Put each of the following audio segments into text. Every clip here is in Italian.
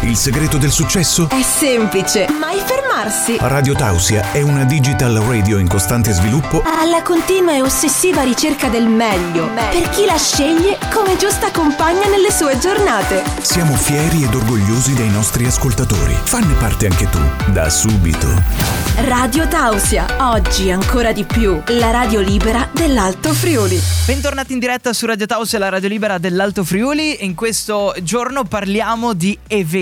Il segreto del successo? È semplice, mai fermarsi. Radio Tausia è una digital radio in costante sviluppo Alla continua e ossessiva ricerca del meglio, per chi la sceglie come giusta compagna nelle sue giornate. Siamo fieri ed orgogliosi dei nostri ascoltatori. Fanne parte anche tu, da subito. Radio Tausia, oggi ancora di più, la radio libera dell'Alto Friuli. Bentornati in diretta su Radio Taos e la radio libera dell'Alto Friuli. In questo giorno parliamo di eventi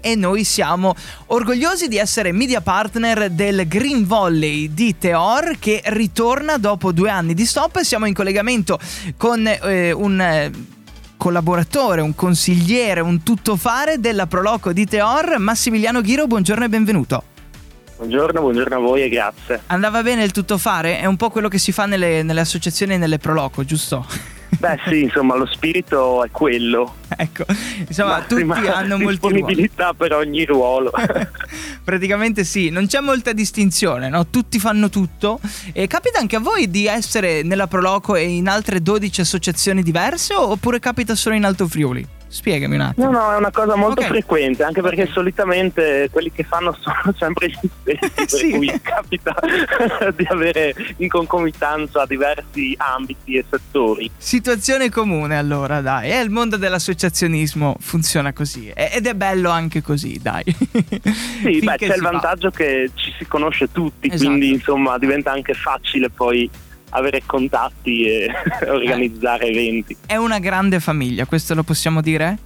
e noi siamo orgogliosi di essere media partner del Green Volley di Teor che ritorna dopo due anni di stop. Siamo in collegamento con eh, un eh, collaboratore, un consigliere, un tuttofare della Proloco di Teor, Massimiliano Ghiro. Buongiorno e benvenuto. Buongiorno, buongiorno a voi e grazie. Andava bene il tuttofare? È un po' quello che si fa nelle, nelle associazioni e nelle Proloco, giusto? Beh sì, insomma, lo spirito è quello. Ecco, insomma, tutti Massima hanno molti ruoli. disponibilità per ogni ruolo. Praticamente sì, non c'è molta distinzione, no? Tutti fanno tutto. E capita anche a voi di essere nella Proloco e in altre 12 associazioni diverse oppure capita solo in Alto Friuli? Spiegami un attimo. No, no, è una cosa molto Ok. frequente, anche perché solitamente quelli che fanno sono sempre gli stessi, per Sì. cui capita di avere in concomitanza diversi ambiti e settori. Situazione comune allora, dai. E il mondo dell'associazionismo funziona così. Ed è bello anche così, dai. Sì, beh, c'è il vantaggio che ci si conosce tutti, Esatto. quindi insomma diventa anche facile poi avere contatti e organizzare eventi. È una grande famiglia, questo lo possiamo dire?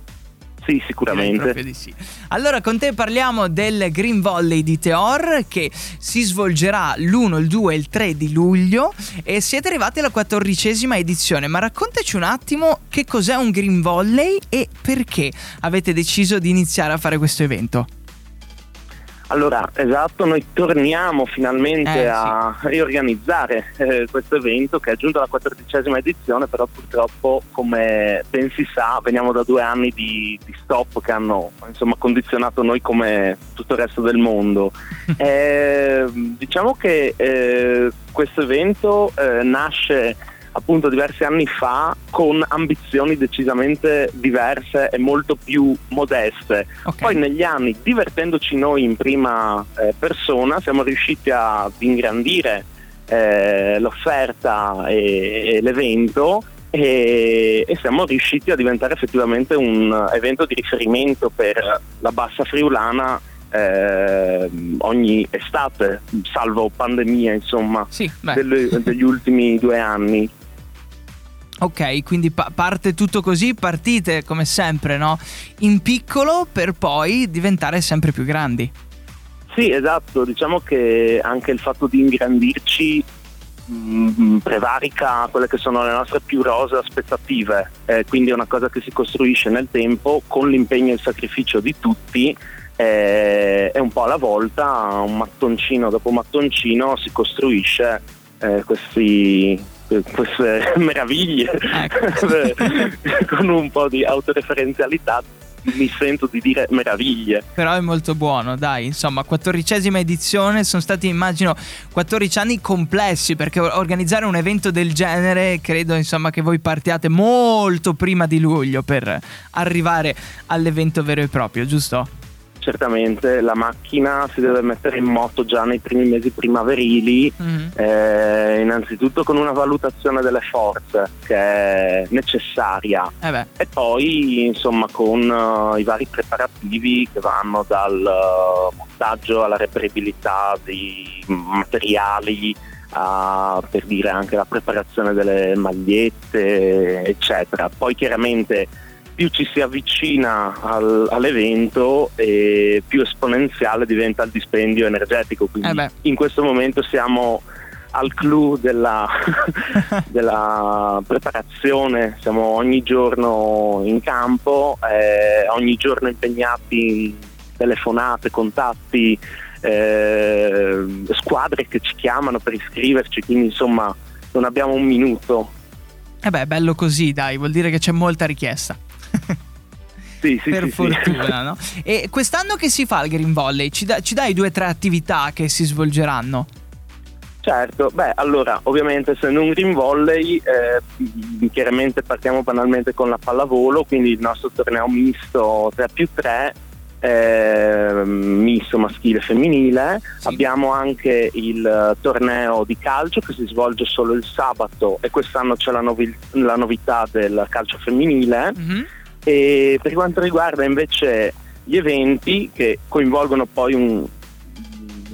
Sì, sicuramente. proprio di sì. Allora, con te parliamo del Green Volley di Teor che si svolgerà l'1, il 2 e il 3 di luglio e siete arrivati alla quattordicesima edizione. Ma raccontaci un attimo che cos'è un Green Volley e perché avete deciso di iniziare a fare questo evento. Allora, esatto, noi torniamo finalmente Eh, a riorganizzare eh, questo evento che è giunto alla quattordicesima edizione, però purtroppo, come ben si sa, veniamo da due anni di, di stop che hanno insomma, condizionato noi come tutto il resto del mondo. Eh, diciamo che eh, questo evento eh, nasce appunto diversi anni fa con ambizioni decisamente diverse e molto più modeste. Ok. Poi negli anni, divertendoci noi in prima eh, persona, siamo riusciti ad ingrandire eh, l'offerta e, e l'evento e, e siamo riusciti a diventare effettivamente un evento di riferimento per la bassa friulana eh, ogni estate, salvo pandemia insomma, Sì, delle- degli ultimi due anni. Ok, quindi pa- parte tutto così, partite come sempre, no? In piccolo per poi diventare sempre più grandi. Sì, esatto, diciamo che anche il fatto di ingrandirci mh, prevarica quelle che sono le nostre più rose aspettative, eh, quindi è una cosa che si costruisce nel tempo con l'impegno e il sacrificio di tutti eh, e un po' alla volta, un mattoncino dopo mattoncino si costruisce eh, questi, queste meraviglie Ecco. con un po' di autoreferenzialità mi sento di dire meraviglie Però è molto buono, dai, insomma, quattordicesima edizione, sono stati immagino 14 anni complessi perché or- organizzare un evento del genere credo insomma che voi partiate molto prima di luglio per arrivare all'evento vero e proprio, giusto? Certamente la macchina si deve mettere in moto già nei primi mesi primaverili, Mhm. eh, innanzitutto con una valutazione delle forze che è necessaria Eh e poi insomma con eh, i vari preparativi che vanno dal eh, montaggio alla reperibilità di materiali a, per dire anche la preparazione delle magliette eccetera. Poi chiaramente più ci si avvicina al- all'evento e più esponenziale diventa il dispendio energetico. Quindi Eh in questo momento siamo al clou della, della preparazione, siamo ogni giorno in campo, eh, ogni giorno impegnati in telefonate, contatti, eh, squadre che ci chiamano per iscriverci, quindi insomma non abbiamo un minuto. eh beh, bello così, dai, vuol dire che c'è molta richiesta. Sì, sì, per sì, fortuna, no? E quest'anno che si fa il Green Volley? Ci, da- ci dai due o tre attività che si svolgeranno? Certo, beh, allora, ovviamente essendo un green volley, eh, chiaramente partiamo banalmente con la pallavolo, quindi il nostro torneo misto 3 più 3 eh, misto maschile e femminile, Sì. abbiamo anche il torneo di calcio che si svolge solo il sabato e quest'anno c'è la, novi- la novità del calcio femminile Mhm. E per quanto riguarda invece gli eventi che coinvolgono poi un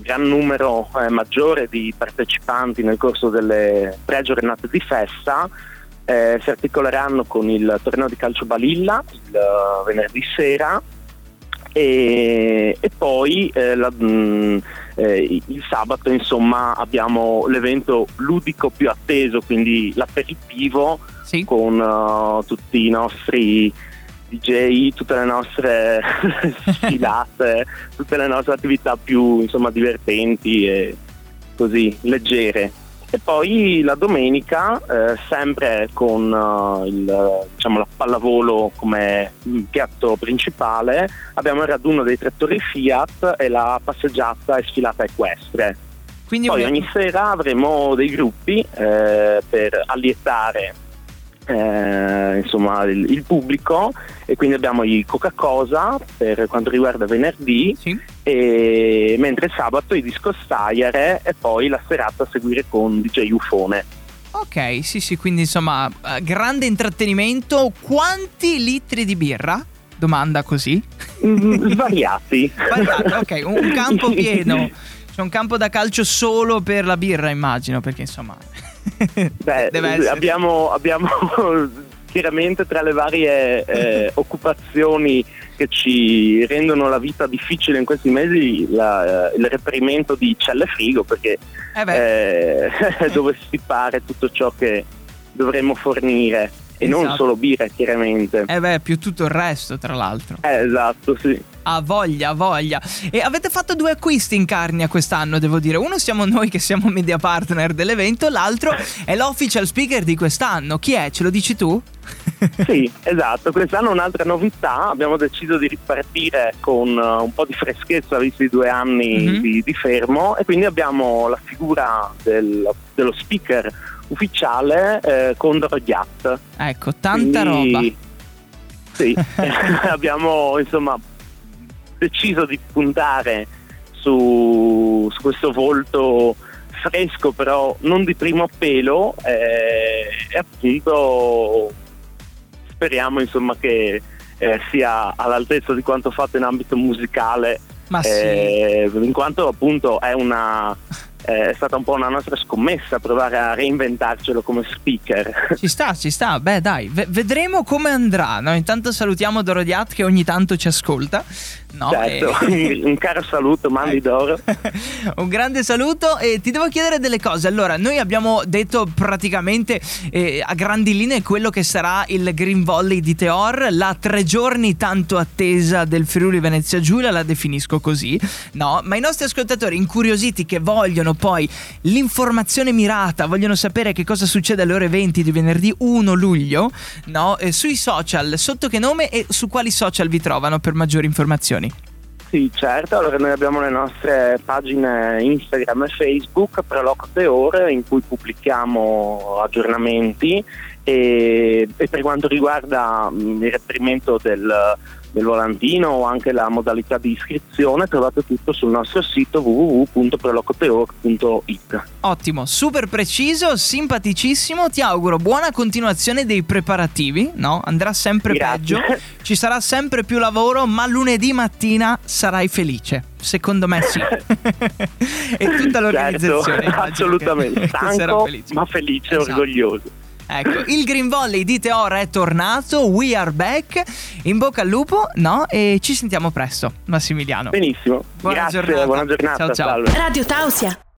gran numero eh, maggiore di partecipanti nel corso delle tre giornate di festa, eh, si articoleranno con il torneo di calcio Balilla il eh, venerdì sera e, e poi eh, la- mh, eh, il sabato insomma abbiamo l'evento ludico più atteso, quindi l'aperitivo Sì. con uh, tutti i nostri DJ, tutte le nostre sfilate, tutte le nostre attività più insomma divertenti e così leggere. E poi la domenica, eh, sempre con uh, il, diciamo, la pallavolo come piatto principale, abbiamo il raduno dei trattori Fiat e la passeggiata e sfilata equestre. Quindi Poi ogni sera avremo dei gruppi eh, per allietare eh, insomma, il, il pubblico e quindi abbiamo i Coca-Cosa per quanto riguarda venerdì Sì. e mentre sabato i Disco Staiere e poi la serata a seguire con DJ Ufone. Ok, sì, sì, quindi insomma, eh, grande intrattenimento. Quanti litri di birra? Domanda così. Mm, svariati. Ok, un campo pieno. C'è un campo da calcio solo per la birra, immagino, perché insomma. Beh, abbiamo, abbiamo chiaramente tra le varie eh, occupazioni che ci rendono la vita difficile in questi mesi la- il reperimento di celle frigo perché Eh eh, dove stipare tutto ciò che dovremmo fornire e non Esatto. solo birra chiaramente. eh beh, più tutto il resto, tra l'altro. Eh, esatto, sì. Ha voglia, ha voglia. E avete fatto due acquisti in Carnia quest'anno, devo dire. Uno siamo noi che siamo media partner dell'evento, l'altro è l'official speaker di quest'anno. Chi è? Ce lo dici tu? Sì, esatto. Quest'anno un'altra novità, abbiamo deciso di ripartire con uh, un po' di freschezza visti i due anni Mhm. di, di fermo e quindi abbiamo la figura del- dello speaker ufficiale eh, con Rodiat. Ecco, tanta Quindi, roba. Sì, abbiamo insomma deciso di puntare su, su questo volto fresco però non di primo pelo eh, e appunto speriamo insomma che eh, sia all'altezza di quanto fatto in ambito musicale Ma sì. eh, in quanto appunto è una eh, è stata un po' una nostra scommessa provare a reinventarcelo come speaker Ci sta, ci sta. Beh, dai, ve- vedremo come andrà. No? Intanto salutiamo Dorodiat che ogni tanto ci ascolta. No? certo E- un caro saluto Mandi d'oro Un grande saluto e ti devo chiedere delle cose. Allora, noi abbiamo detto praticamente eh, a grandi linee quello che sarà il Green Volley di Teor, la tre giorni tanto attesa del Friuli Venezia Giulia, la definisco così, no? Ma i nostri ascoltatori incuriositi che vogliono poi l'informazione mirata, vogliono sapere che cosa succede alle ore 20 di venerdì 1 luglio, no? Eh, sui social, sotto che nome e su quali social vi trovano per maggiori informazioni? Sì, certo, allora noi abbiamo le nostre pagine Instagram e Facebook, Preloc Teor, in cui pubblichiamo aggiornamenti e, e per quanto riguarda mh, il reperimento del, del volantino o anche la modalità di iscrizione trovate tutto sul nostro sito www.prelocoteor.it. Ottimo, super preciso, simpaticissimo. Ti auguro buona continuazione dei preparativi, no? Andrà sempre Grazie. peggio. Ci sarà sempre più lavoro, ma lunedì mattina sarai felice. Secondo me sì. e tutta l'organizzazione. Certo, assolutamente, sarà stanco felice. ma felice e Esatto. orgoglioso. Ecco, il Green Volley di Teor è tornato, we are back. In bocca al lupo, no? E ci sentiamo presto, Massimiliano. Benissimo, Buona grazie, giornata. buona giornata, Ciao, ciao. salve. Radio Tausia.